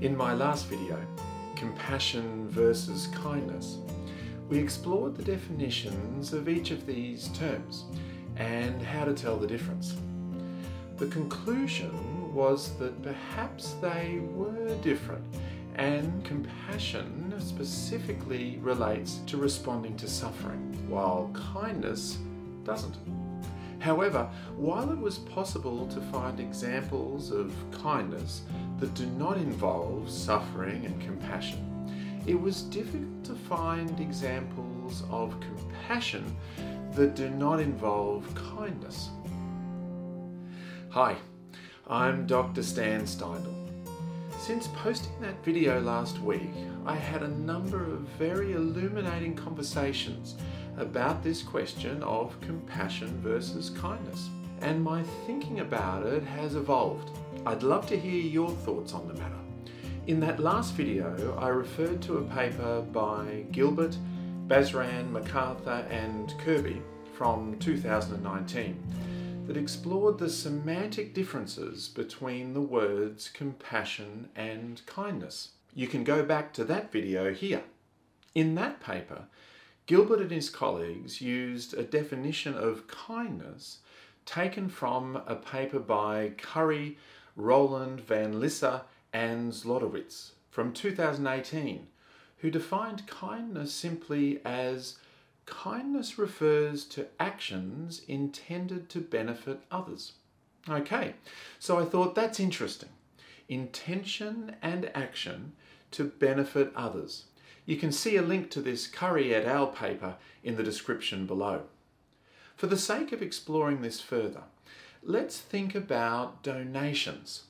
In my last video, compassion versus kindness, we explored the definitions of each of these terms and how to tell the difference. The conclusion was that perhaps they were different and compassion specifically relates to responding to suffering, while kindness doesn't. However, while it was possible to find examples of kindness that do not involve suffering and compassion, it was difficult to find examples of compassion that do not involve kindness. Hi, I'm Dr. Stan Steindl. Since posting that video last week, I had a number of very illuminating conversations about this question of compassion versus kindness. And my thinking about it has evolved. I'd love to hear your thoughts on the matter. In that last video, I referred to a paper by Gilbert, Basran, MacArthur, and Kirby from 2019 that explored the semantic differences between the words compassion and kindness. You can go back to that video here. In that paper, Gilbert and his colleagues used a definition of kindness taken from a paper by Curry, Rowland, Van Lissa, and Zlotowitz from 2018, who defined kindness simply as kindness refers to actions intended to benefit others. Okay, so I thought that's interesting. Intention and action to benefit others. You can see a link to this Curry et al. paper in the description below. For the sake of exploring this further, let's think about donations.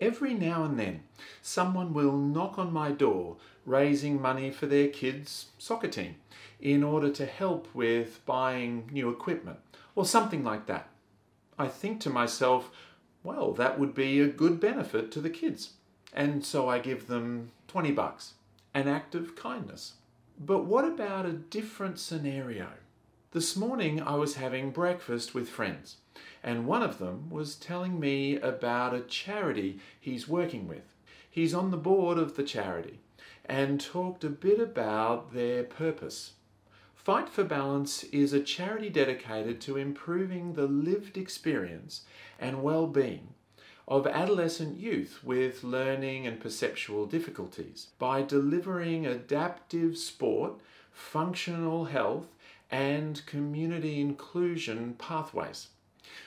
Every now and then, someone will knock on my door raising money for their kids' soccer team in order to help with buying new equipment or something like that. I think to myself, well, that would be a good benefit to the kids. And so I give them 20 bucks an act of kindness. But what about a different scenario? This morning I was having breakfast with friends, and one of them was telling me about a charity he's working with. He's on the board of the charity and talked a bit about their purpose. Fight for Balance is a charity dedicated to improving the lived experience and well being of adolescent youth with learning and perceptual difficulties by delivering adaptive sport, functional health, and community inclusion pathways.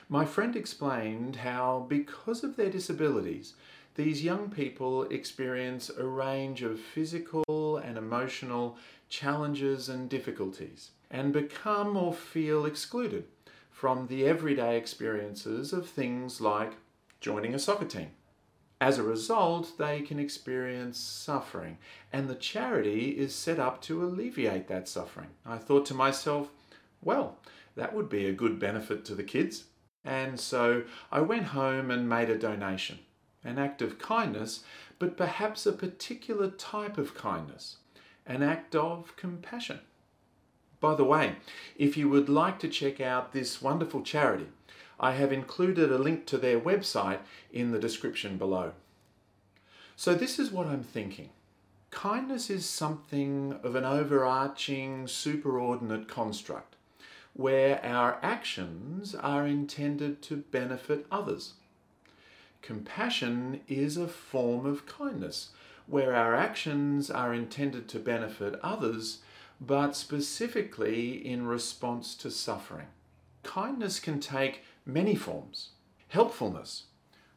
My friend explained how, because of their disabilities, these young people experience a range of physical and emotional challenges and difficulties and become or feel excluded from the everyday experiences of things like joining a soccer team. As a result, they can experience suffering, and the charity is set up to alleviate that suffering. I thought to myself, well, that would be a good benefit to the kids. And so I went home and made a donation, an act of kindness, but perhaps a particular type of kindness, an act of compassion. By the way, if you would like to check out this wonderful charity, I have included a link to their website in the description below. So, this is what I'm thinking. Kindness is something of an overarching, superordinate construct where our actions are intended to benefit others. Compassion is a form of kindness where our actions are intended to benefit others, but specifically in response to suffering. Kindness can take many forms. Helpfulness,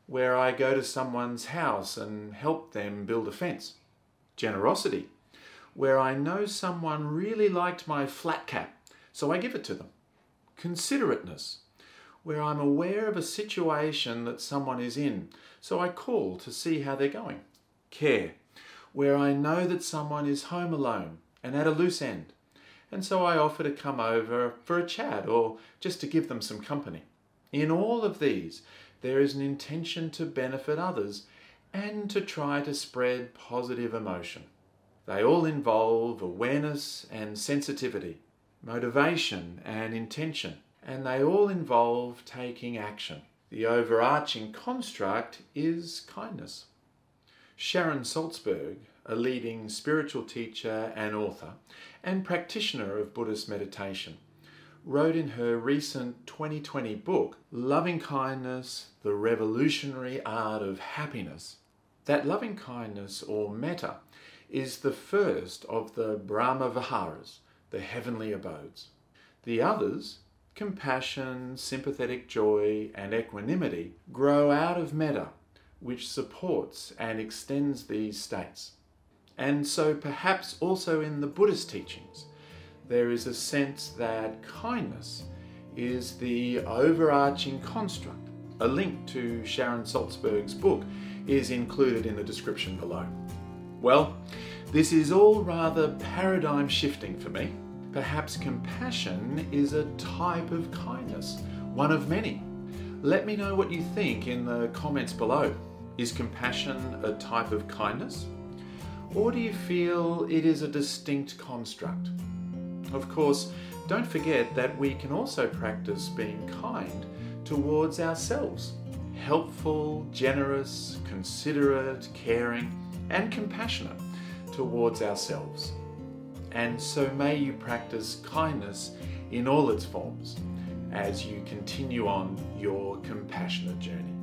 where I go to someone's house and help them build a fence. Generosity, where I know someone really liked my flat cap, so I give it to them. Considerateness, where I'm aware of a situation that someone is in, so I call to see how they're going. Care, where I know that someone is home alone and at a loose end, and so I offer to come over for a chat or just to give them some company. In all of these, there is an intention to benefit others and to try to spread positive emotion. They all involve awareness and sensitivity, motivation and intention, and they all involve taking action. The overarching construct is kindness. Sharon Salzberg, a leading spiritual teacher and author and practitioner of Buddhist meditation, wrote in her recent 2020 book, Loving Kindness The Revolutionary Art of Happiness, that loving kindness or metta is the first of the Brahma Viharas, the heavenly abodes. The others, compassion, sympathetic joy, and equanimity, grow out of metta, which supports and extends these states. And so, perhaps also in the Buddhist teachings, there is a sense that kindness is the overarching construct. A link to Sharon Salzberg's book is included in the description below. Well, this is all rather paradigm shifting for me. Perhaps compassion is a type of kindness, one of many. Let me know what you think in the comments below. Is compassion a type of kindness? Or do you feel it is a distinct construct? Of course, don't forget that we can also practice being kind towards ourselves. Helpful, generous, considerate, caring, and compassionate towards ourselves. And so may you practice kindness in all its forms as you continue on your compassionate journey.